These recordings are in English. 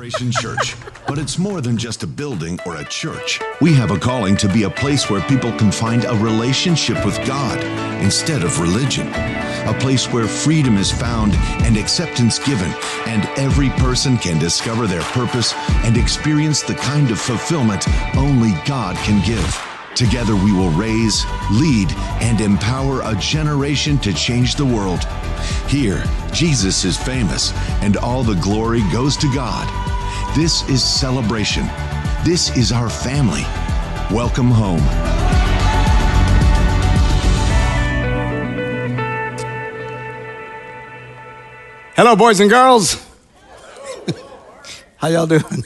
Celebration Church. But it's more than just a building or a church. We have a calling to be a place where people can find a relationship with God instead of religion. A place where freedom is found and acceptance given, and every person can discover their purpose and experience the kind of fulfillment only God can give. Together we will raise, lead, and empower a generation to change the world. Here, Jesus is famous, and all the glory goes to God. This is celebration. This is our family. Welcome home. Hello, boys and girls. How y'all doing?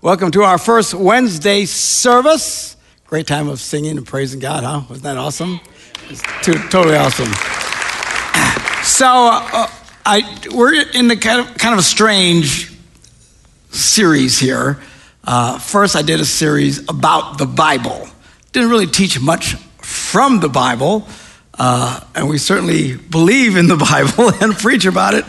Welcome to our first Wednesday service. Great time of singing and praising God, huh? Wasn't that awesome? It's too, totally awesome. So, uh, I, we're in the kind of, kind of a strange series here. Uh, first, I did a series about the Bible. Didn't really teach much from the Bible, uh, and we certainly believe in the Bible and preach about it.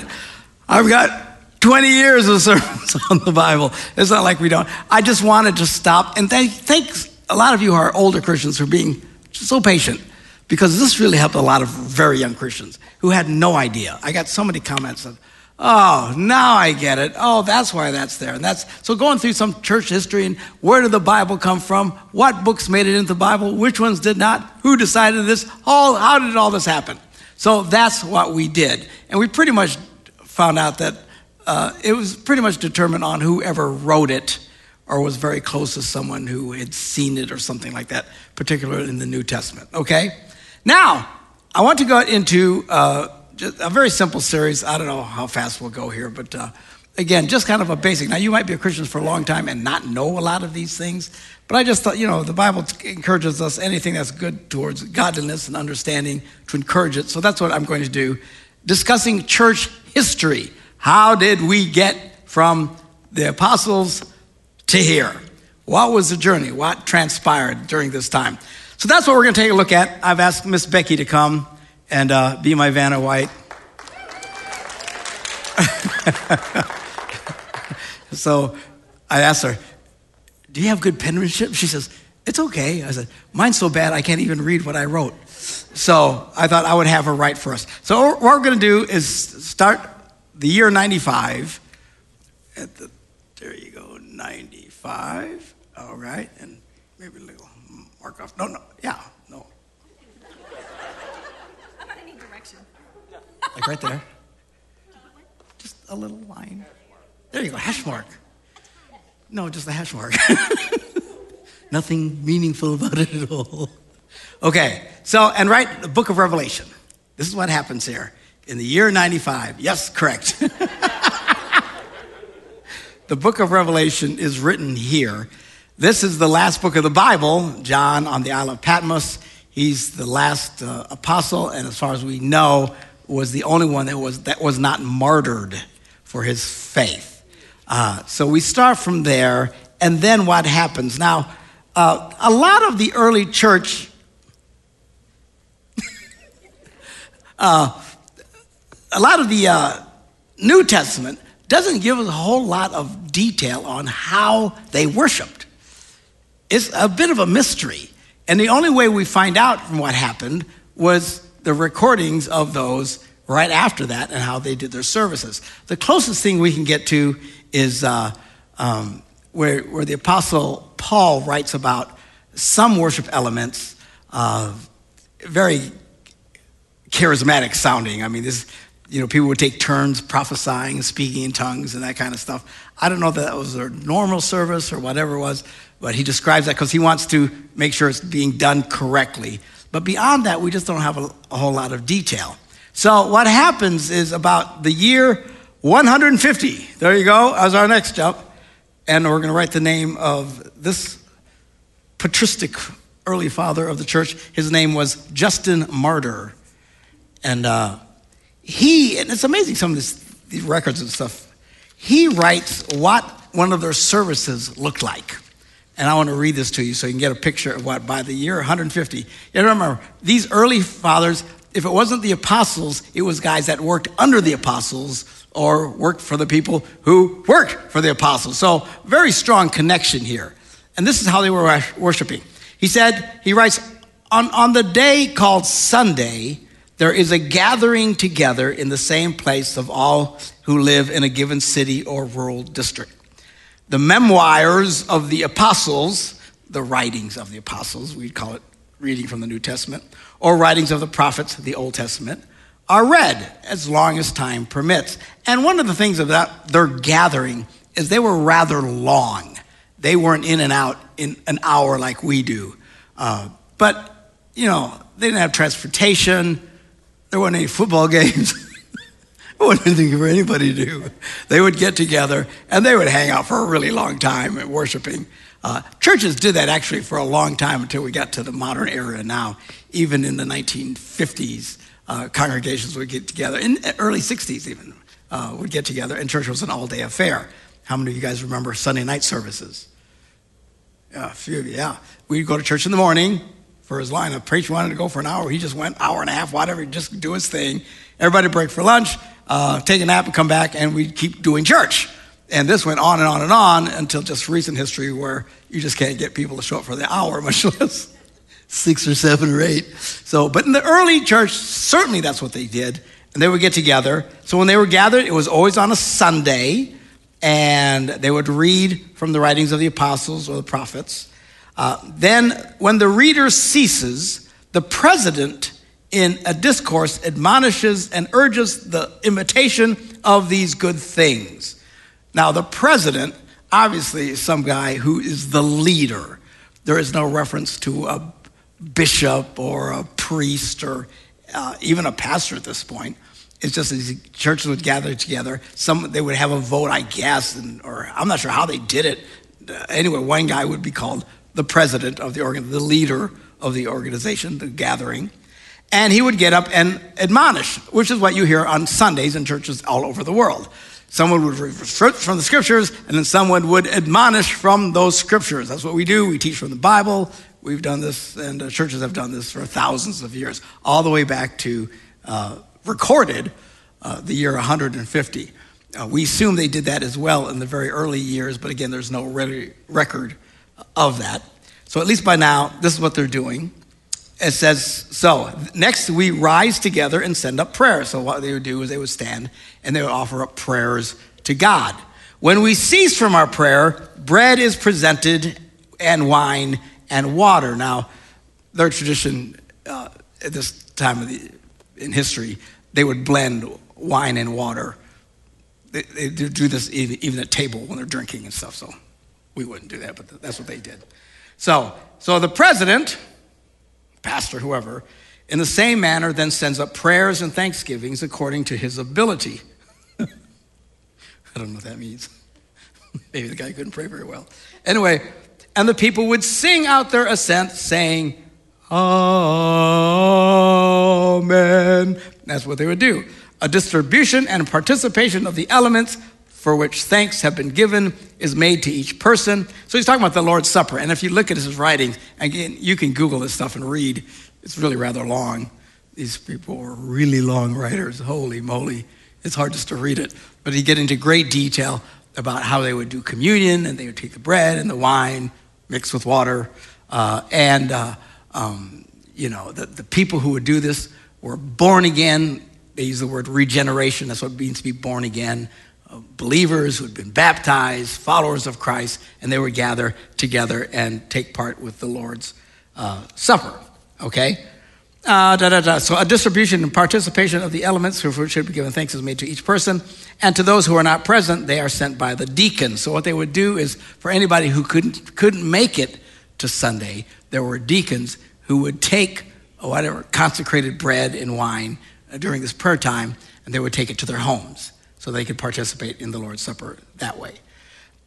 I've got 20 years of sermons on the Bible. It's not like we don't. I just wanted to stop and thank, a lot of you are older Christians for being so patient because this really helped a lot of very young Christians who had no idea. I got so many comments of, oh, now I get it. Oh, that's why that's there. And that's so going through some church history and where did the Bible come from? What books made it into the Bible? Which ones did not? Who decided this? All, how did all this happen? So that's what we did. And we pretty much found out that uh, it was pretty much determined on whoever wrote it or was very close to someone who had seen it or something like that, particularly in the New Testament. Okay? Now, I want to go into uh, a very simple series. I don't know how fast we'll go here, but uh, again, just kind of a basic. Now, you might be a Christian for a long time and not know a lot of these things, but I just thought, you know, the Bible encourages us anything that's good towards godliness and understanding to encourage it. So that's what I'm going to do. Discussing church history. How did we get from the apostles to here? What was the journey? What transpired during this time? So that's what we're going to take a look at. I've asked Miss Becky to come and uh, be my Vanna White. so I asked her, Do you have good penmanship? She says, It's okay. I said, Mine's so bad I can't even read what I wrote. So I thought I would have her write for us. So what we're going to do is start the year 95. At the, there you go, 95. All right. And maybe a little mark off. No, no. Yeah, no. I'm gonna need direction. Like right there. Just a little line. There you go, hash mark. No, just a hash mark. Nothing meaningful about it at all. Okay, so, and write the book of Revelation. This is what happens here. In the year 95, yes, correct. the book of Revelation is written here. This is the last book of the Bible, John on the Isle of Patmos. He's the last uh, apostle, and as far as we know, was the only one that was, that was not martyred for his faith. Uh, so we start from there, and then what happens? Now, uh, a lot of the early church uh, a lot of the uh, New Testament doesn't give us a whole lot of detail on how they worshiped. It's a bit of a mystery. And the only way we find out from what happened was the recordings of those right after that and how they did their services. The closest thing we can get to is uh, um, where, where the Apostle Paul writes about some worship elements, uh, very charismatic sounding. I mean, this, you know, people would take turns prophesying, speaking in tongues, and that kind of stuff. I don't know if that was their normal service or whatever it was, but he describes that because he wants to make sure it's being done correctly. But beyond that, we just don't have a, a whole lot of detail. So what happens is about the year 150. There you go, as our next jump. And we're going to write the name of this patristic early father of the church. His name was Justin Martyr. And uh, he, and it's amazing some of this, these records and stuff, he writes what one of their services looked like. And I want to read this to you so you can get a picture of what by the year 150. You remember, these early fathers, if it wasn't the apostles, it was guys that worked under the apostles or worked for the people who worked for the apostles. So, very strong connection here. And this is how they were worshiping. He said, he writes, on, on the day called Sunday, there is a gathering together in the same place of all who live in a given city or rural district. The memoirs of the apostles, the writings of the apostles, we'd call it reading from the New Testament, or writings of the prophets, the Old Testament, are read as long as time permits. And one of the things that their gathering is they were rather long. They weren't in and out in an hour like we do. Uh, but, you know, they didn't have transportation. There weren't any football games. there wasn't anything for anybody to do. They would get together and they would hang out for a really long time at worshiping. Uh, churches did that actually for a long time until we got to the modern era now. Even in the 1950s, uh, congregations would get together, in early 60s even, uh, would get together, and church was an all day affair. How many of you guys remember Sunday night services? Yeah, a few, of you, yeah. We'd go to church in the morning, for his line. A preacher wanted to go for an hour. He just went hour and a half, whatever, just do his thing. Everybody break for lunch, uh, take a nap, and come back, and we'd keep doing church. And this went on and on and on until just recent history where you just can't get people to show up for the hour, much less six or seven or eight. So, but in the early church, certainly that's what they did. And they would get together. So when they were gathered, it was always on a Sunday, and they would read from the writings of the apostles or the prophets. Uh, then, when the reader ceases, the president in a discourse admonishes and urges the imitation of these good things. Now, the president obviously is some guy who is the leader. There is no reference to a bishop or a priest or uh, even a pastor at this point. It's just these churches would gather together. Some they would have a vote, I guess, and, or I'm not sure how they did it. Uh, anyway, one guy would be called the president of the organ, the leader of the organization, the gathering, and he would get up and admonish, which is what you hear on Sundays in churches all over the world. Someone would read from the scriptures, and then someone would admonish from those scriptures. That's what we do. We teach from the Bible. We've done this, and churches have done this for thousands of years, all the way back to uh, recorded uh, the year 150. Uh, we assume they did that as well in the very early years, but again, there's no re- record of that. So at least by now, this is what they're doing. It says, so next we rise together and send up prayers. So what they would do is they would stand and they would offer up prayers to God. When we cease from our prayer, bread is presented and wine and water. Now, their tradition uh, at this time of the, in history, they would blend wine and water. They, they do this even, even at table when they're drinking and stuff. So we wouldn't do that, but that's what they did. So, so the president, pastor, whoever, in the same manner then sends up prayers and thanksgivings according to his ability. I don't know what that means. Maybe the guy couldn't pray very well. Anyway, and the people would sing out their assent, saying, Amen. That's what they would do. A distribution and participation of the elements for which thanks have been given is made to each person. So he's talking about the Lord's Supper. And if you look at his writings, again, you can Google this stuff and read. It's really rather long. These people were really long writers. Holy moly. It's hard just to read it. But he get into great detail about how they would do communion and they would take the bread and the wine mixed with water. Uh, and, uh, um, you know, the, the people who would do this were born again. They use the word regeneration. That's what it means to be born again believers who had been baptized, followers of Christ, and they would gather together and take part with the Lord's uh, Supper. Okay? Uh, da, da, da. So, a distribution and participation of the elements which should be given thanks is made to each person. And to those who are not present, they are sent by the deacons. So, what they would do is for anybody who couldn't, couldn't make it to Sunday, there were deacons who would take whatever consecrated bread and wine uh, during this prayer time, and they would take it to their homes so they could participate in the Lord's Supper that way.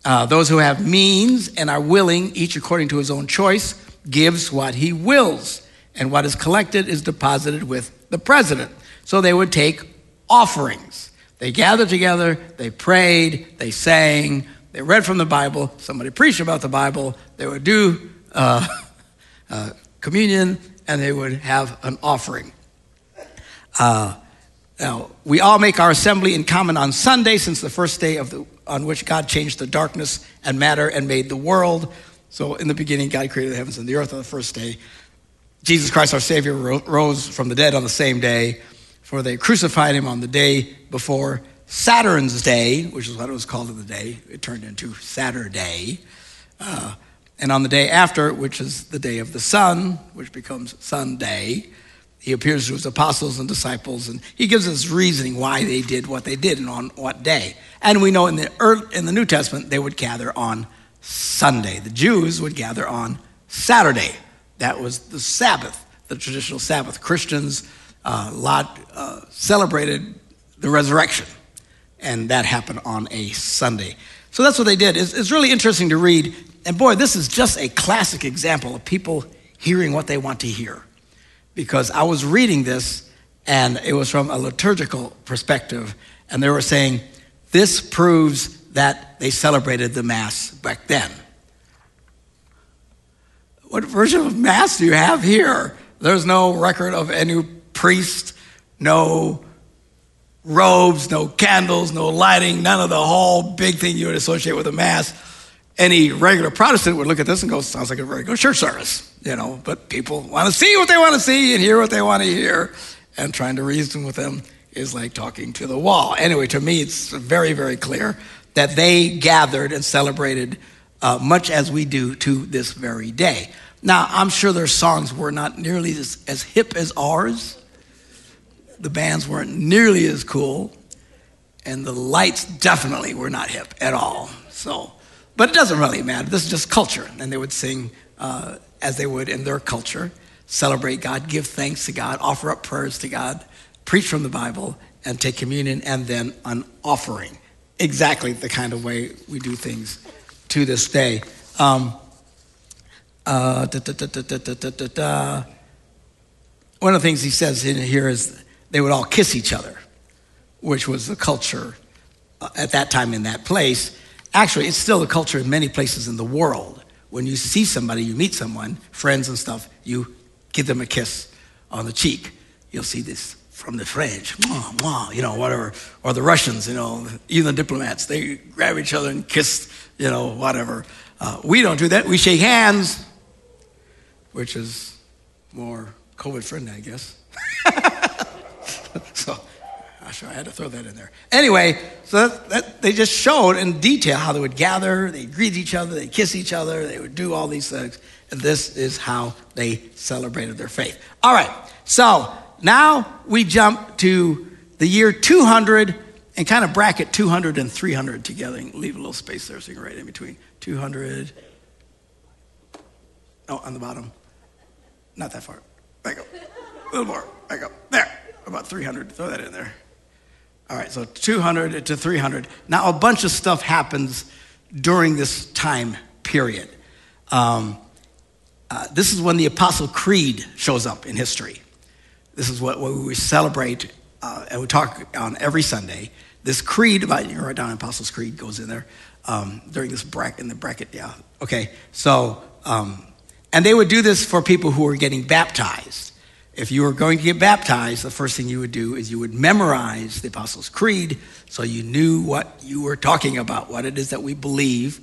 Uh, those who have means and are willing, each according to his own choice, gives what he wills, and what is collected is deposited with the president. So they would take offerings. They gathered together, they prayed, they sang, they read from the Bible, somebody preached about the Bible, they would do uh, uh, communion, and they would have an offering. Uh, now, we all make our assembly in common on Sunday, since the first day of the, on which God changed the darkness and matter and made the world. So, in the beginning, God created the heavens and the earth on the first day. Jesus Christ, our Savior, rose from the dead on the same day, for they crucified him on the day before Saturn's Day, which is what it was called in the day. It turned into Saturday. Uh, and on the day after, which is the day of the sun, which becomes Sunday, he appears to his apostles and disciples, and he gives us reasoning why they did what they did and on what day. And we know in the, early, in the New Testament, they would gather on Sunday. The Jews would gather on Saturday. That was the Sabbath, the traditional Sabbath. Christians uh, lot, uh, celebrated the resurrection, and that happened on a Sunday. So that's what they did. It's, it's really interesting to read. And boy, this is just a classic example of people hearing what they want to hear because I was reading this and it was from a liturgical perspective, and they were saying, This proves that they celebrated the Mass back then. What version of Mass do you have here? There's no record of any priest, no robes, no candles, no lighting, none of the whole big thing you would associate with a Mass any regular Protestant would look at this and go, sounds like a very good church service, you know, but people want to see what they want to see and hear what they want to hear, and trying to reason with them is like talking to the wall. Anyway, to me, it's very, very clear that they gathered and celebrated uh, much as we do to this very day. Now, I'm sure their songs were not nearly as, as hip as ours. The bands weren't nearly as cool, and the lights definitely were not hip at all. So, but it doesn't really matter. This is just culture. And they would sing uh, as they would in their culture, celebrate God, give thanks to God, offer up prayers to God, preach from the Bible, and take communion, and then an offering. Exactly the kind of way we do things to this day. Um, uh, One of the things he says in here is they would all kiss each other, which was the culture uh, at that time in that place. Actually, it's still a culture in many places in the world. When you see somebody, you meet someone, friends and stuff, you give them a kiss on the cheek. You'll see this from the French, mwah, mwah, you know, whatever, or the Russians, you know, even the diplomats, they grab each other and kiss, you know, whatever. Uh, we don't do that. We shake hands, which is more COVID friendly, I guess. so Sure, I had to throw that in there. Anyway, so that, that, they just showed in detail how they would gather, they greet each other, they kiss each other, they would do all these things. And this is how they celebrated their faith. All right, so now we jump to the year 200 and kind of bracket 200 and 300 together and leave a little space there so you can write in between. 200. Oh, on the bottom. Not that far. Back up. A little more. Back up. There. About 300. Throw that in there. All right, so 200 to 300. Now, a bunch of stuff happens during this time period. Um, uh, this is when the Apostle Creed shows up in history. This is what, what we celebrate uh, and we talk on every Sunday. This creed, about you write down Apostles' Creed goes in there um, during this bracket in the bracket. Yeah, okay. So, um, and they would do this for people who were getting baptized. If you were going to get baptized, the first thing you would do is you would memorize the Apostles' Creed so you knew what you were talking about, what it is that we believe.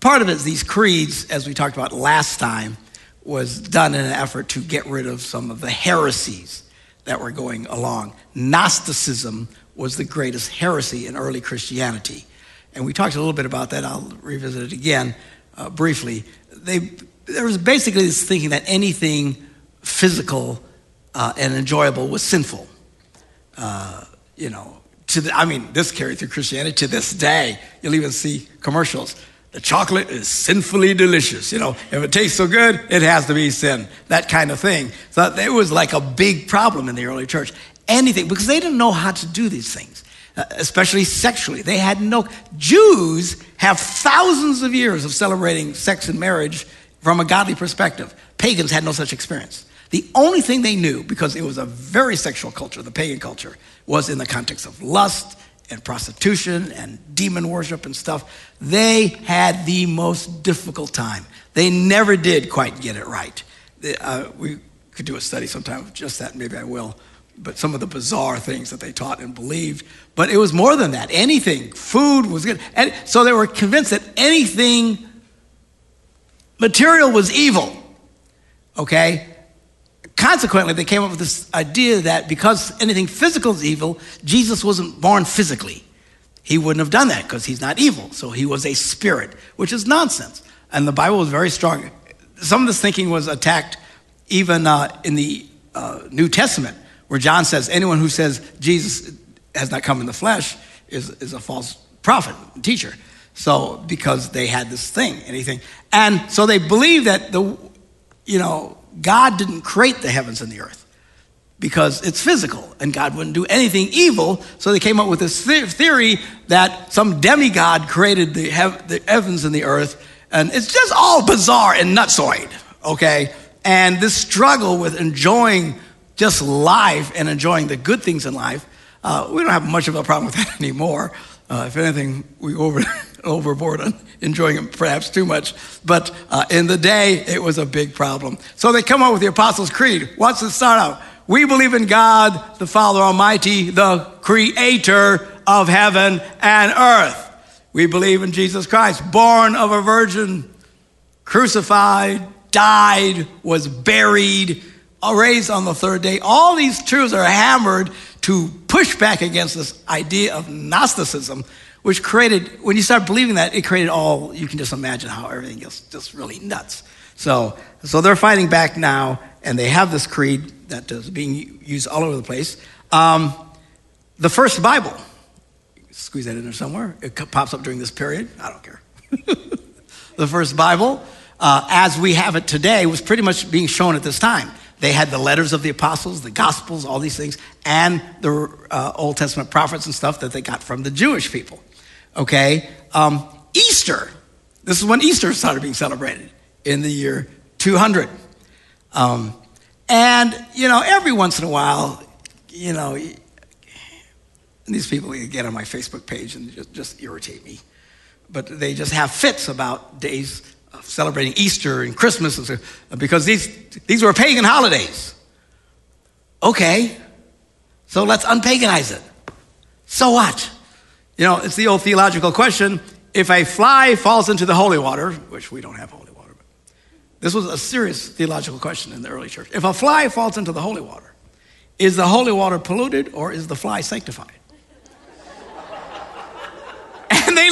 Part of it is these creeds, as we talked about last time, was done in an effort to get rid of some of the heresies that were going along. Gnosticism was the greatest heresy in early Christianity. And we talked a little bit about that. I'll revisit it again uh, briefly. They, there was basically this thinking that anything physical uh, and enjoyable was sinful. Uh, you know, to the, I mean, this carried through Christianity to this day. You'll even see commercials. The chocolate is sinfully delicious. You know, if it tastes so good, it has to be sin. That kind of thing. So it was like a big problem in the early church. Anything, because they didn't know how to do these things, uh, especially sexually. They had no. Jews have thousands of years of celebrating sex and marriage from a godly perspective. Pagans had no such experience. The only thing they knew, because it was a very sexual culture, the pagan culture, was in the context of lust and prostitution and demon worship and stuff. They had the most difficult time. They never did quite get it right. Uh, we could do a study sometime of just that, maybe I will. but some of the bizarre things that they taught and believed. But it was more than that. Anything, food was good. And so they were convinced that anything material was evil. Okay? Consequently, they came up with this idea that because anything physical is evil, Jesus wasn't born physically. He wouldn't have done that because he's not evil. So he was a spirit, which is nonsense. And the Bible was very strong. Some of this thinking was attacked even uh, in the uh, New Testament, where John says anyone who says Jesus has not come in the flesh is, is a false prophet, teacher. So, because they had this thing, anything. And so they believed that the, you know, God didn't create the heavens and the earth because it's physical and God wouldn't do anything evil. So they came up with this theory that some demigod created the, heavens and the earth. And it's just all bizarre and nutsoid, okay? And this struggle with enjoying just life and enjoying the good things in life, uh, we don't have much of a problem with that anymore. Uh, if anything, we over overboard on enjoying it perhaps too much. But uh, in the day, it was a big problem. So they come up with the Apostles' Creed. What's the start out? We believe in God, the Father Almighty, the creator of heaven and earth. We believe in Jesus Christ, born of a virgin, crucified, died, was buried, raised on the third day. All these truths are hammered to push back against this idea of Gnosticism, which created, when you start believing that, it created all, you can just imagine how everything gets just really nuts. So, so they're fighting back now, and they have this creed that is being used all over the place. Um, the first Bible, squeeze that in there somewhere. It pops up during this period. I don't care. the first Bible, uh, as we have it today, was pretty much being shown at this time. They had the letters of the apostles, the gospels, all these things, and the uh, Old Testament prophets and stuff that they got from the Jewish people. Okay? Um, Easter. This is when Easter started being celebrated in the year 200. Um, and, you know, every once in a while, you know, these people get on my Facebook page and just, just irritate me. But they just have fits about days celebrating Easter and Christmas because these, these were pagan holidays. Okay, so let's unpaganize it. So what? You know, it's the old theological question if a fly falls into the holy water, which we don't have holy water, but this was a serious theological question in the early church. If a fly falls into the holy water, is the holy water polluted or is the fly sanctified? and they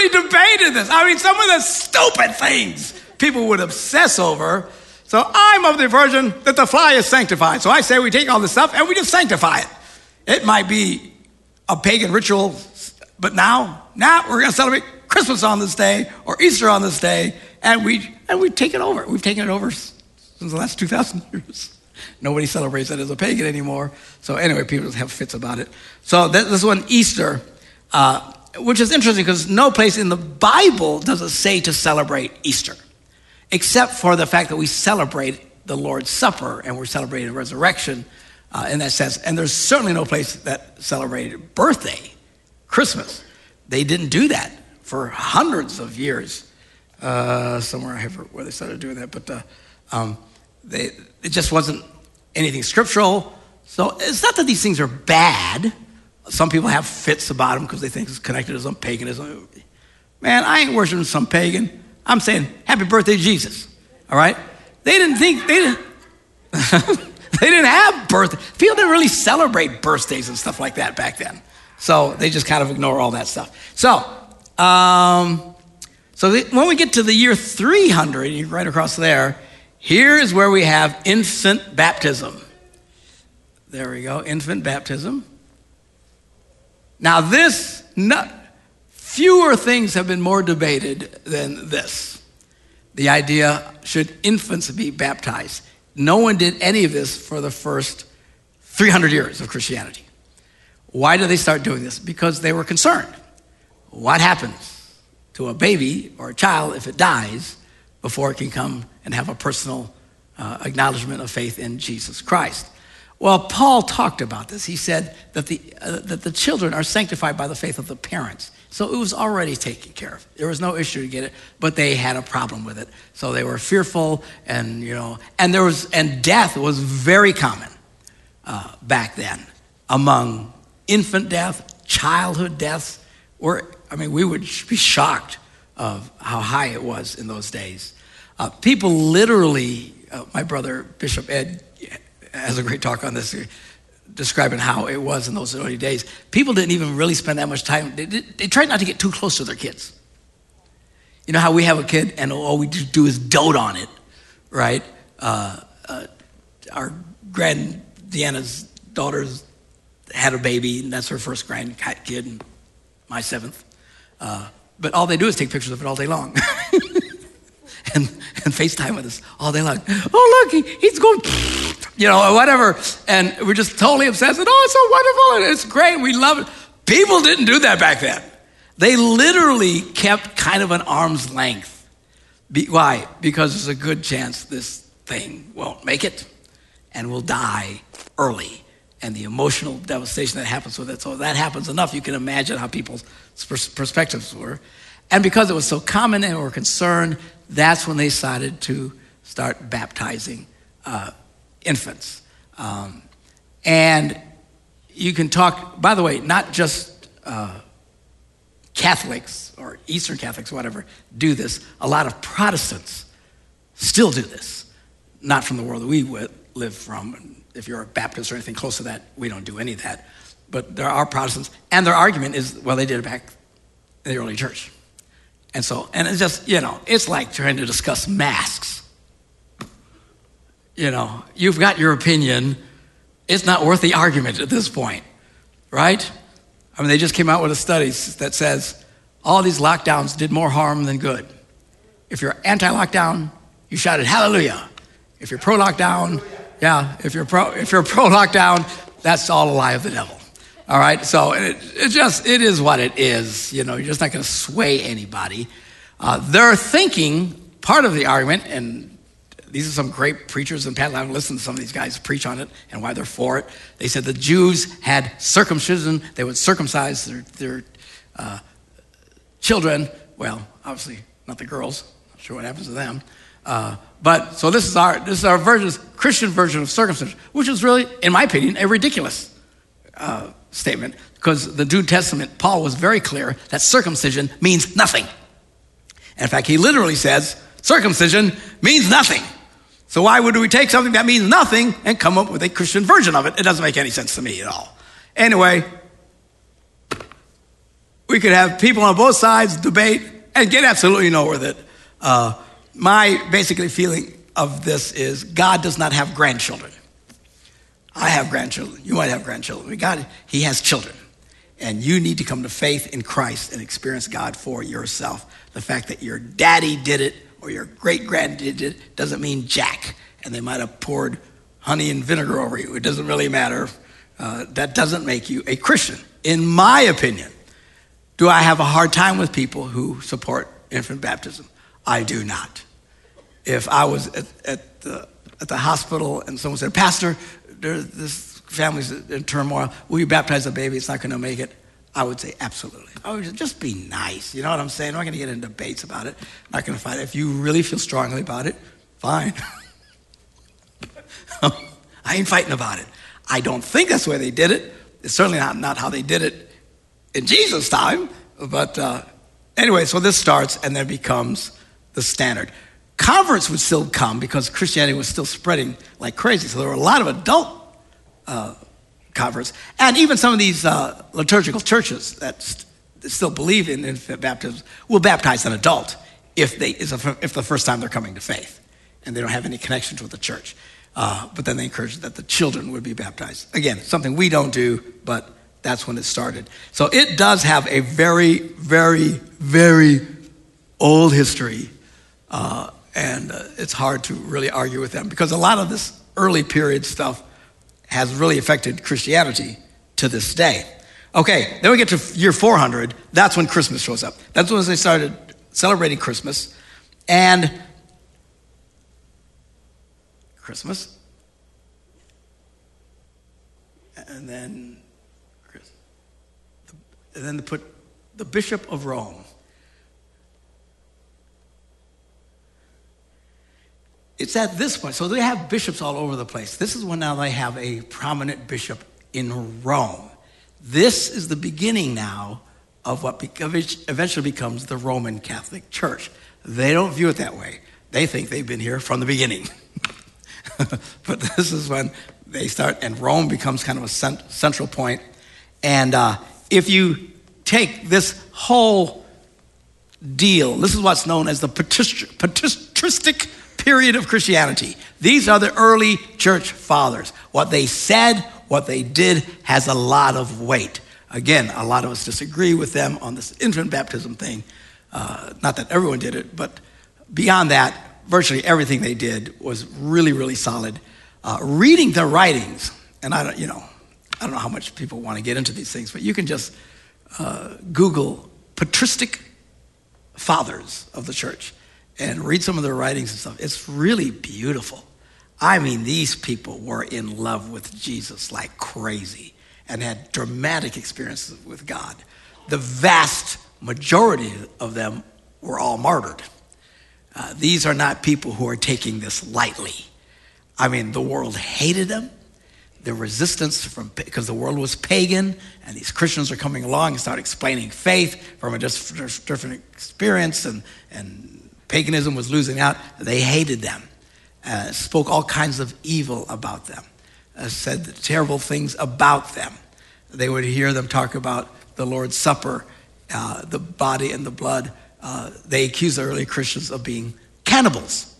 literally debated this. I mean, some of the stupid things people would obsess over. So I'm of the version that the fly is sanctified. So I say we take all this stuff and we just sanctify it. It might be a pagan ritual, but now, now we're going to celebrate Christmas on this day or Easter on this day, and we and we've taken over. We've taken it over since the last 2,000 years. Nobody celebrates that as a pagan anymore. So anyway, people have fits about it. So this one, Easter, uh, which is interesting because no place in the Bible does it say to celebrate Easter, except for the fact that we celebrate the Lord's Supper and we're celebrating resurrection uh, in that sense. And there's certainly no place that celebrated birthday, Christmas. They didn't do that for hundreds of years uh, somewhere I have where they started doing that, but uh, um, they, it just wasn't anything scriptural. So it's not that these things are bad. Some people have fits about them because they think it's connected to some paganism. Man, I ain't worshiping some pagan. I'm saying happy birthday, Jesus. All right? They didn't think they didn't. they didn't have birthday. People didn't really celebrate birthdays and stuff like that back then. So they just kind of ignore all that stuff. So um, so when we get to the year 300, right across there, here is where we have infant baptism. There we go, infant baptism. Now, this, fewer things have been more debated than this. The idea should infants be baptized? No one did any of this for the first 300 years of Christianity. Why did they start doing this? Because they were concerned. What happens to a baby or a child if it dies before it can come and have a personal uh, acknowledgement of faith in Jesus Christ. Well, Paul talked about this. He said that the, uh, that the children are sanctified by the faith of the parents. So it was already taken care of. There was no issue to get it, but they had a problem with it. So they were fearful and, you know, and there was, and death was very common. uh, back then among infant death, childhood deaths. We're, I mean, we would be shocked of how high it was in those days. Uh, people literally, uh, my brother Bishop Ed has a great talk on this, describing how it was in those early days. People didn't even really spend that much time. They, they, tried not to get too close to their kids. You know how we have a kid and all we do is dote on it, right? Uh, uh, our grand Deanna's daughter's had a baby, and that's her first grandkid, and my seventh. Uh, but all they do is take pictures of it all day long. and, and FaceTime with us all day long. Oh, look, he, he's going, you know, whatever. And we're just totally obsessed. And, oh, it's so wonderful. And it's great. We love it. People didn't do that back then. They literally kept kind of an arm's length. Be, why? Because there's a good chance this thing won't make it and will die early. And the emotional devastation that happens with it. So that happens enough, you can imagine how people's perspectives were. And because it was so common and were concerned, that's when they decided to start baptizing uh, infants. Um, and you can talk, by the way, not just uh, Catholics or Eastern Catholics, whatever, do this. A lot of Protestants still do this, not from the world that we live from. If you're a Baptist or anything close to that, we don't do any of that. But there are Protestants, and their argument is, well, they did it back in the early church. And so, and it's just, you know, it's like trying to discuss masks. You know, you've got your opinion. It's not worth the argument at this point, right? I mean, they just came out with a study that says all these lockdowns did more harm than good. If you're anti lockdown, you shouted hallelujah. If you're pro lockdown, yeah, if you're pro, if you're pro lockdown, that's all a lie of the devil. All right, so it, it just it is what it is. You know, you're just not going to sway anybody. Uh, they're thinking part of the argument, and these are some great preachers, and Pat Lavin listened to some of these guys preach on it and why they're for it. They said the Jews had circumcision; they would circumcise their, their uh, children. Well, obviously not the girls. Not sure what happens to them. Uh, but so this is our this is our version, Christian version of circumcision, which is really, in my opinion, a ridiculous uh, statement because the New Testament, Paul was very clear that circumcision means nothing. in fact, he literally says circumcision means nothing. So why would we take something that means nothing and come up with a Christian version of it? It doesn't make any sense to me at all. Anyway, we could have people on both sides debate and get absolutely nowhere with it. Uh, my basically feeling of this is God does not have grandchildren. I have grandchildren. You might have grandchildren. God, He has children. And you need to come to faith in Christ and experience God for yourself. The fact that your daddy did it or your great granddad doesn't mean jack. And they might have poured honey and vinegar over you. It doesn't really matter. Uh, that doesn't make you a Christian, in my opinion. Do I have a hard time with people who support infant baptism? I do not. If I was at, at, the, at the hospital and someone said, Pastor, this family's in turmoil. Will you baptize the baby? It's not going to make it. I would say absolutely. I would just be nice. You know what I'm saying? I'm not going to get into debates about it. I'm not going to fight it. If you really feel strongly about it, fine. I ain't fighting about it. I don't think that's the way they did it. It's certainly not, not how they did it in Jesus' time. But uh, anyway, so this starts and then becomes the standard. Converts would still come because Christianity was still spreading like crazy. So there were a lot of adult uh, converts. And even some of these uh, liturgical churches that st- still believe in infant baptism will baptize an adult if, they, if the first time they're coming to faith and they don't have any connections with the church. Uh, but then they encourage that the children would be baptized. Again, something we don't do, but that's when it started. So it does have a very, very, very old history. Uh, and uh, it's hard to really argue with them because a lot of this early period stuff has really affected Christianity to this day. Okay, then we get to year 400. That's when Christmas shows up. That's when they started celebrating Christmas. And Christmas. And then, and then they put the Bishop of Rome it's at this point. So they have bishops all over the place. This is when now they have a prominent bishop in Rome. This is the beginning now of what eventually becomes the Roman Catholic Church. They don't view it that way. They think they've been here from the beginning. but this is when they start, and Rome becomes kind of a central point. And uh, if you take this whole deal, this is what's known as the patristic period of Christianity. These are the early church fathers. What they said, what they did has a lot of weight. Again, a lot of us disagree with them on this infant baptism thing. Uh, not that everyone did it, but beyond that, virtually everything they did was really, really solid. Uh, reading their writings, and I don't, you know, I don't know how much people want to get into these things, but you can just uh, Google patristic fathers of the church and read some of their writings and stuff. It's really beautiful. I mean, these people were in love with Jesus like crazy and had dramatic experiences with God. The vast majority of them were all martyred. Uh, these are not people who are taking this lightly. I mean, the world hated them. The resistance from because the world was pagan, and these Christians are coming along and start explaining faith from a different experience, and, and paganism was losing out. They hated them, uh, spoke all kinds of evil about them, uh, said terrible things about them. They would hear them talk about the Lord's Supper, uh, the body and the blood uh, they accused the early Christians of being cannibals.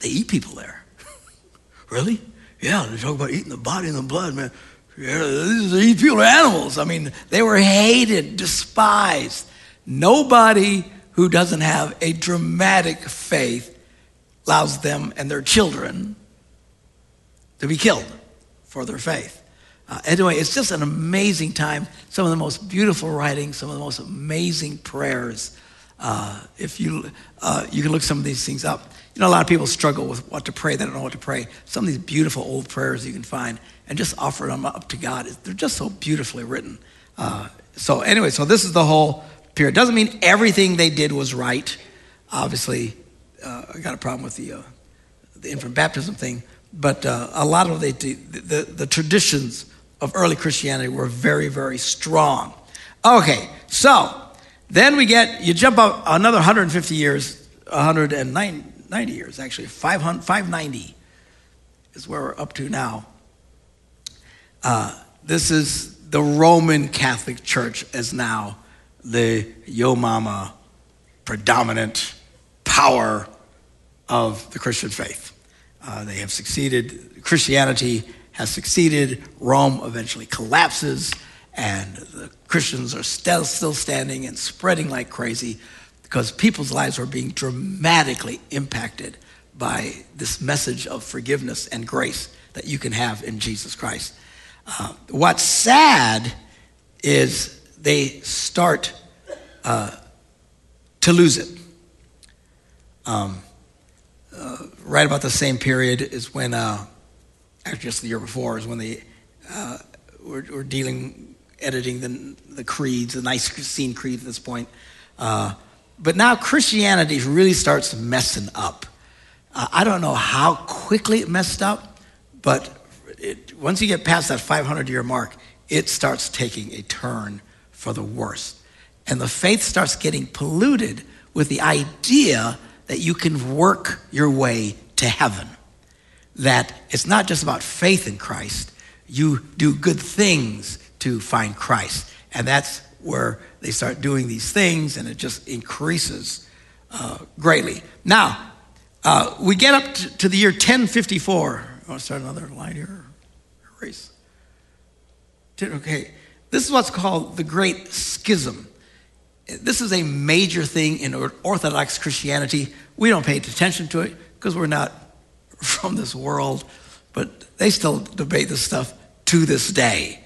They eat people there. really? Yeah, they talk about eating the body and the blood, man. Yeah, they eat people are animals. I mean, they were hated, despised. Nobody who doesn't have a dramatic faith allows them and their children to be killed for their faith. Uh, anyway, it's just an amazing time. Some of the most beautiful writings, some of the most amazing prayers. Uh, if you, uh, you can look some of these things up. You know, a lot of people struggle with what to pray. They don't know what to pray. Some of these beautiful old prayers you can find and just offer them up to God. They're just so beautifully written. Uh, so anyway, so this is the whole period. Doesn't mean everything they did was right. Obviously, uh, I got a problem with the, uh, the infant baptism thing, but uh, a lot of the, the, the, traditions of early Christianity were very, very strong. Okay, so then we get, you jump up another 150 years, 190 years actually, 590 is where we're up to now. Uh, this is the Roman Catholic Church as now the yo mama predominant power of the Christian faith. Uh, they have succeeded, Christianity has succeeded, Rome eventually collapses and the Christians are still, still standing and spreading like crazy because people's lives are being dramatically impacted by this message of forgiveness and grace that you can have in Jesus Christ. Uh, what's sad is they start uh, to lose it. Um, uh, right about the same period is when, uh, actually just the year before, is when they uh, were, were dealing editing the, the creeds, the Nicene Creed at this point. Uh, but now Christianity really starts messing up. Uh, I don't know how quickly it messed up, but it, once you get past that 500 year mark, it starts taking a turn for the worst. And the faith starts getting polluted with the idea that you can work your way to heaven. That it's not just about faith in Christ, you do good things to find Christ. And that's where they start doing these things, and it just increases uh, greatly. Now, uh, we get up to, to, the year 1054. I want to start another line here. Erase. Okay. This is what's called the Great Schism. This is a major thing in Orthodox Christianity. We don't pay attention to it because we're not from this world, but they still debate this stuff to this day.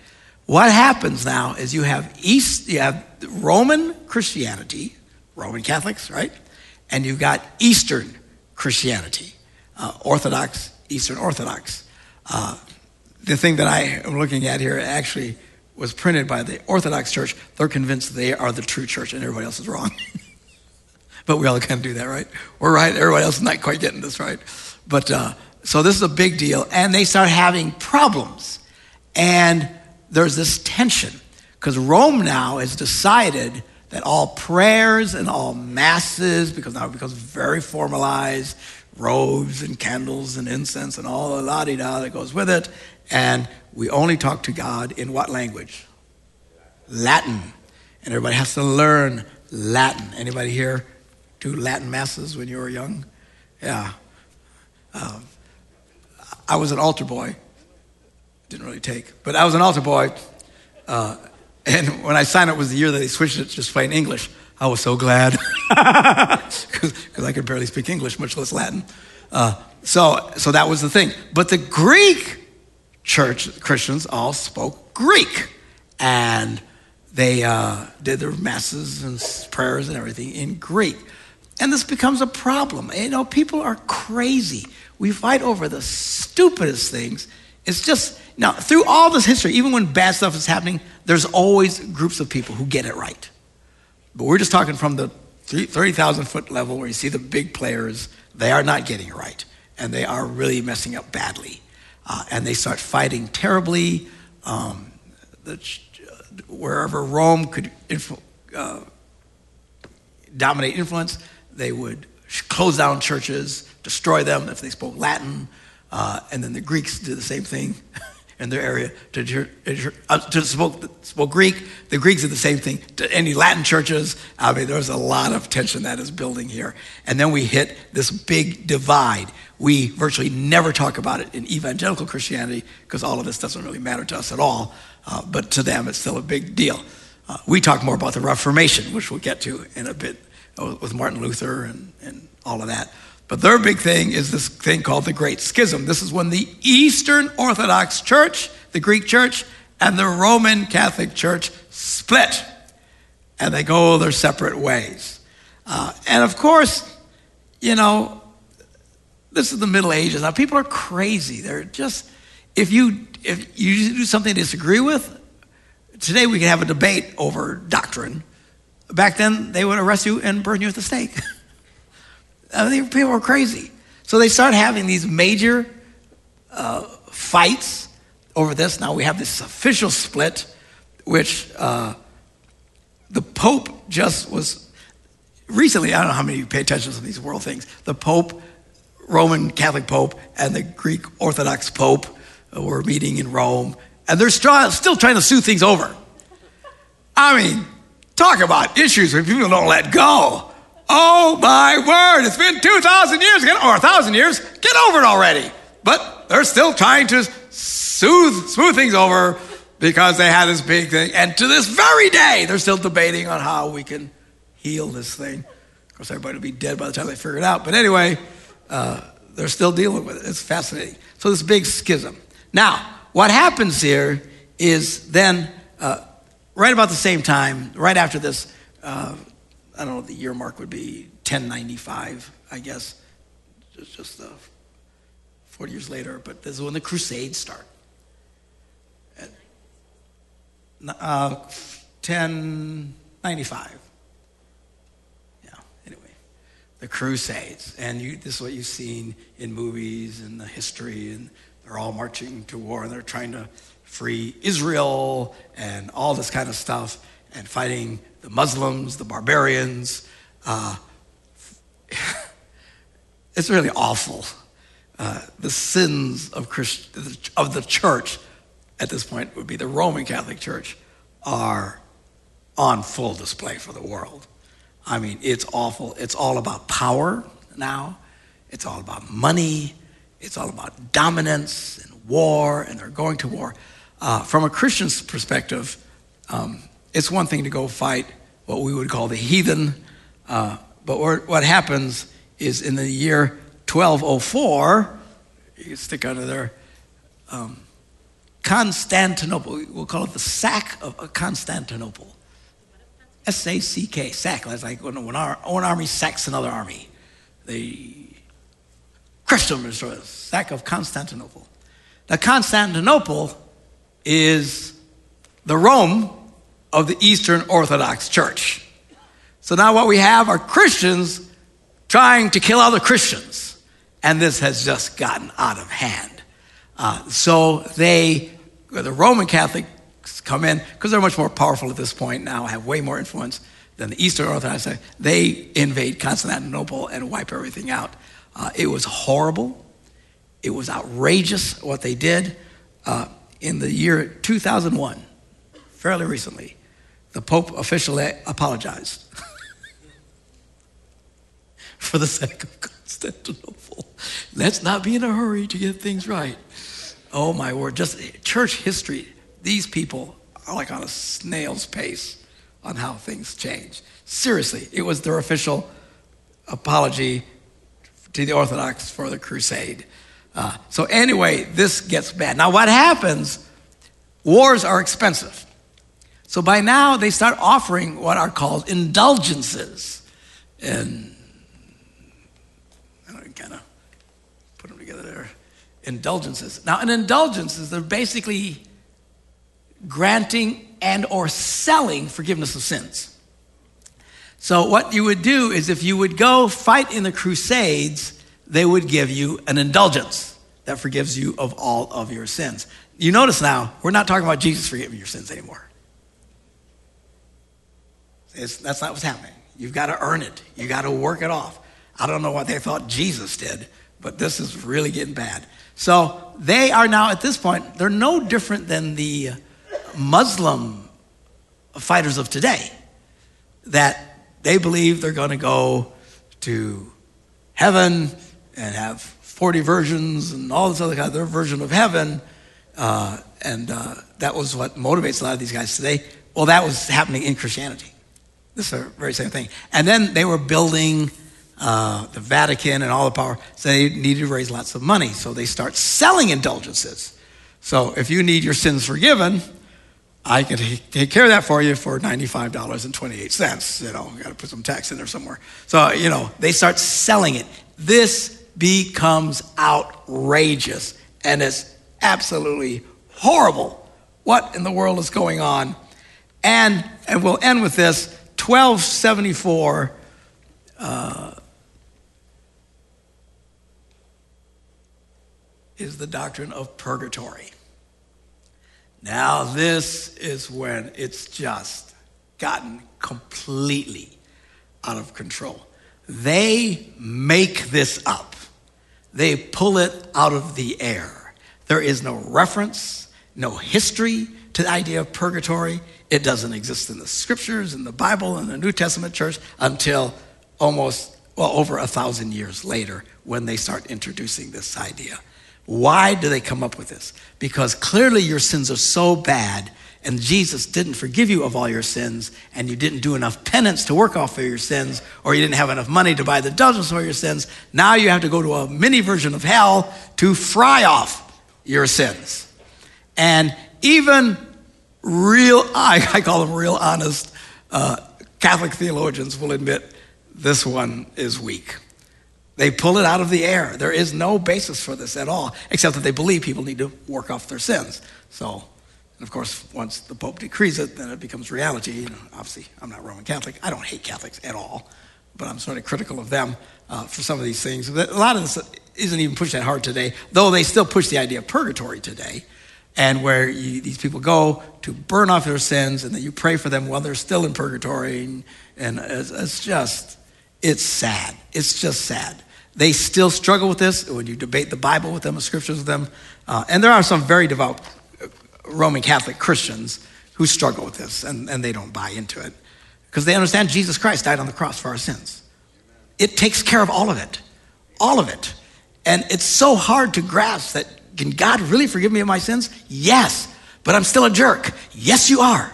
What happens now is you have East, you have Roman Christianity, Roman Catholics, right? And you've got Eastern Christianity, uh, Orthodox, Eastern Orthodox. Uh, the thing that I am looking at here actually was printed by the Orthodox Church. They're convinced they are the true church and everybody else is wrong. but we all kind of do that, right? We're right. Everybody else is not quite getting this right. But uh, so this is a big deal. And they start having problems. And there's this tension because Rome now has decided that all prayers and all masses, because now it becomes very formalized, robes and candles and incense and all the la di da that goes with it, and we only talk to God in what language? Latin. And everybody has to learn Latin. Anybody here do Latin masses when you were young? Yeah. Um, I was an altar boy. Didn't really take, but I was an altar boy. Uh, and when I signed up was the year that they switched it to just plain English. I was so glad because I could barely speak English, much less Latin. Uh, so, so that was the thing. But the Greek church Christians all spoke Greek, and they uh, did their masses and prayers and everything in Greek. And this becomes a problem. You know, people are crazy. We fight over the stupidest things. It's just, now, through all this history, even when bad stuff is happening, there's always groups of people who get it right. But we're just talking from the 30,000 foot level where you see the big players, they are not getting it right. And they are really messing up badly. Uh, and they start fighting terribly. Um, the, wherever Rome could influ- uh, dominate influence, they would close down churches, destroy them if they spoke Latin. Uh, and then the Greeks did the same thing. in their area to, uh, to spoke, spoke Greek. The Greeks did the same thing to any Latin churches. I mean, there's a lot of tension that is building here. And then we hit this big divide. We virtually never talk about it in evangelical Christianity because all of this doesn't really matter to us at all. Uh, but to them, it's still a big deal. Uh, we talk more about the Reformation, which we'll get to in a bit uh, with Martin Luther and, and all of that. But their big thing is this thing called the Great Schism. This is when the Eastern Orthodox Church, the Greek Church, and the Roman Catholic Church split and they go their separate ways. Uh, and of course, you know, this is the Middle Ages. Now, people are crazy. They're just, if you, if you do something to disagree with, today we can have a debate over doctrine. Back then, they would arrest you and burn you at the stake. I mean, people are crazy. So they start having these major uh, fights over this. Now we have this official split, which uh, the Pope just was recently. I don't know how many of you pay attention to these world things. The Pope, Roman Catholic Pope, and the Greek Orthodox Pope were meeting in Rome, and they're still trying to sue things over. I mean, talk about issues where people don't let go. Oh my word, it's been 2,000 years, again or 1,000 years, get over it already. But they're still trying to soothe, smooth things over because they had this big thing. And to this very day, they're still debating on how we can heal this thing. Of course, everybody will be dead by the time they figure it out. But anyway, uh, they're still dealing with it. It's fascinating. So, this big schism. Now, what happens here is then, uh, right about the same time, right after this, uh, I don't know the year mark would be, 1095, I guess. It's just uh, 40 years later, but this is when the Crusades start. Uh, 1095. Yeah, anyway. The Crusades. And you, this is what you've seen in movies and the history, and they're all marching to war, and they're trying to free Israel and all this kind of stuff, and fighting the Muslims, the barbarians. Uh, it's really awful. Uh, the sins of, Christ- of the church at this point would be the Roman Catholic Church are on full display for the world. I mean, it's awful. It's all about power now. It's all about money. It's all about dominance and war, and they're going to war. Uh, from a Christian's perspective, um, it's one thing to go fight what we would call the heathen, uh, but what happens is in the year 1204, you stick under there, um, Constantinople, we'll call it the sack of Constantinople. S A C K, sack. That's like when our one army sacks another army. Crushed them, destroyed sack of Constantinople. Now, Constantinople is the Rome of the Eastern Orthodox Church. So now what we have are Christians trying to kill other Christians. And this has just gotten out of hand. Uh, so they, the Roman Catholics come in, because they're much more powerful at this point now, have way more influence than the Eastern Orthodox. They invade Constantinople and wipe everything out. Uh, it was horrible. It was outrageous what they did. Uh, in the year 2001, fairly recently, the Pope officially apologized for the sake of Constantinople. Let's not be in a hurry to get things right. Oh my word, just church history. These people are like on a snail's pace on how things change. Seriously, it was their official apology to the Orthodox for the crusade. Uh, so, anyway, this gets bad. Now, what happens? Wars are expensive. So by now, they start offering what are called indulgences. And I kind of put them together there. Indulgences. Now, an indulgence is they're basically granting and or selling forgiveness of sins. So what you would do is if you would go fight in the crusades, they would give you an indulgence that forgives you of all of your sins. You notice now, we're not talking about Jesus forgiving your sins anymore. It's, that's not what's happening. You've got to earn it. you've got to work it off. I don't know what they thought Jesus did, but this is really getting bad. So they are now at this point, they're no different than the Muslim fighters of today, that they believe they're going to go to heaven and have 40 versions and all this other kind of their version of heaven. Uh, and uh, that was what motivates a lot of these guys today. Well, that was happening in Christianity. This is the very same thing. And then they were building uh, the Vatican and all the power. So they needed to raise lots of money. So they start selling indulgences. So if you need your sins forgiven, I can take care of that for you for $95.28. You know, got to put some tax in there somewhere. So, you know, they start selling it. This becomes outrageous and it's absolutely horrible. What in the world is going on? And, and we'll end with this 1274, uh, is the doctrine of purgatory. Now, this is when it's just gotten completely out of control. They make this up, they pull it out of the air. There is no reference, no history to the idea of purgatory. It doesn't exist in the scriptures, in the Bible, in the New Testament church until almost, well, over a thousand years later when they start introducing this idea. Why do they come up with this? Because clearly your sins are so bad and Jesus didn't forgive you of all your sins, and you didn't do enough penance to work off of your sins, or you didn't have enough money to buy the indulgence for your sins, now you have to go to a mini version of hell to fry off your sins. And even real, I, I call them real honest uh, Catholic theologians will admit this one is weak. They pull it out of the air. There is no basis for this at all, except that they believe people need to work off their sins. So, and of course, once the Pope decrees it, then it becomes reality. You know, obviously, I'm not Roman Catholic. I don't hate Catholics at all, but I'm sort of critical of them uh, for some of these things. A lot of this isn't even pushed that hard today, though they still push the idea of purgatory today and where you, these people go to burn off their sins and then you pray for them while they're still in purgatory. And, and it's, it's, just, it's sad. It's just sad. They still struggle with this when you debate the Bible with them, the scriptures with them. Uh, and there are some very devout uh, Roman Catholic Christians who struggle with this and, and they don't buy into it because they understand Jesus Christ died on the cross for our sins. It takes care of all of it, all of it. And it's so hard to grasp that can God really forgive me of my sins? Yes, but I'm still a jerk. Yes, you are.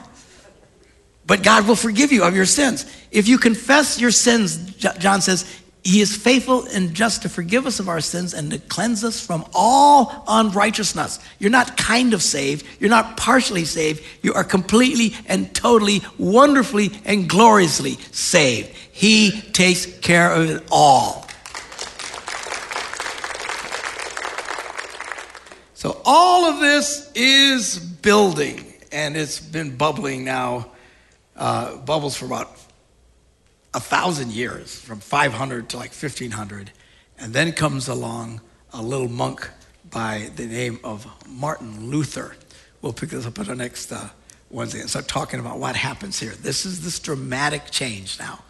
But God will forgive you of your sins. If you confess your sins, John says, He is faithful and just to forgive us of our sins and to cleanse us from all unrighteousness. You're not kind of saved. You're not partially saved. You are completely and totally, wonderfully and gloriously saved. He takes care of it all. So all of this is building, and it's been bubbling now, uh, bubbles for about a thousand years, from 500 to like 1500. And then comes along a little monk by the name of Martin Luther. We'll pick this up at our next uh, Wednesday and start talking about what happens here. This is this dramatic change now,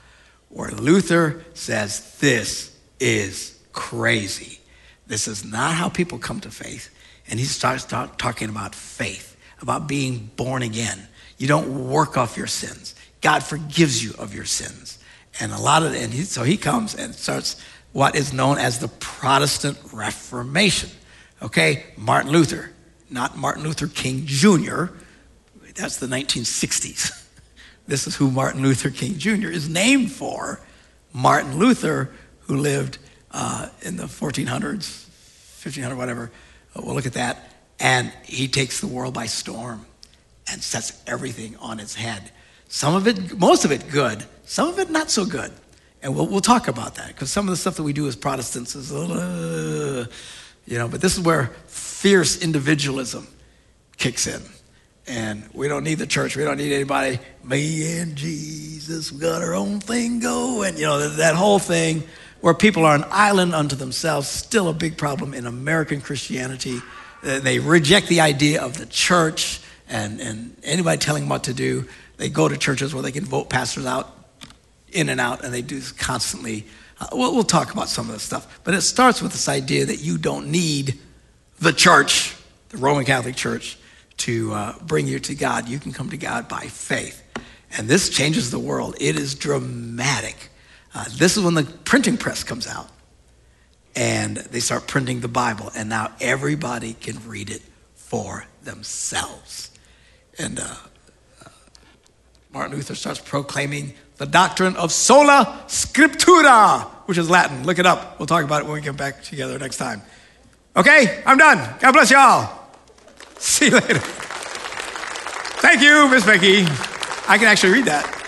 where Luther says, This is crazy. This is not how people come to faith. And he starts talk, talking about faith, about being born again. You don't work off your sins. God forgives you of your sins. And a lot of, and he, so he comes and starts what is known as the Protestant Reformation. Okay, Martin Luther, not Martin Luther King Jr., that's the 1960s. This is who Martin Luther King Jr. is named for. Martin Luther, who lived uh, in the 1400s, 1500, whatever. Uh, we'll look at that. And he takes the world by storm and sets everything on its head. Some of it, most of it good, some of it not so good. And we'll, we'll talk about that because some of the stuff that we do as Protestants is, uh, you know, but this is where fierce individualism kicks in. And we don't need the church. We don't need anybody. Me and Jesus, we got our own thing going. You know, that whole thing where people are an island unto themselves, still a big problem in American Christianity. They reject the idea of the church and, and anybody telling them what to do. They go to churches where they can vote pastors out, in and out, and they do this constantly. Uh, we'll, we'll talk about some of this stuff. But it starts with this idea that you don't need the church, the Roman Catholic Church, to uh, bring you to God. You can come to God by faith. And this changes the world. It is dramatic. Uh, this is when the printing press comes out. And they start printing the Bible. And now everybody can read it for themselves. And uh, uh Martin Luther starts proclaiming the doctrine of sola scriptura, which is Latin. Look it up. We'll talk about it when we get back together next time. Okay, I'm done. God bless you all. See you later. Thank you, Miss Becky. I can actually read that.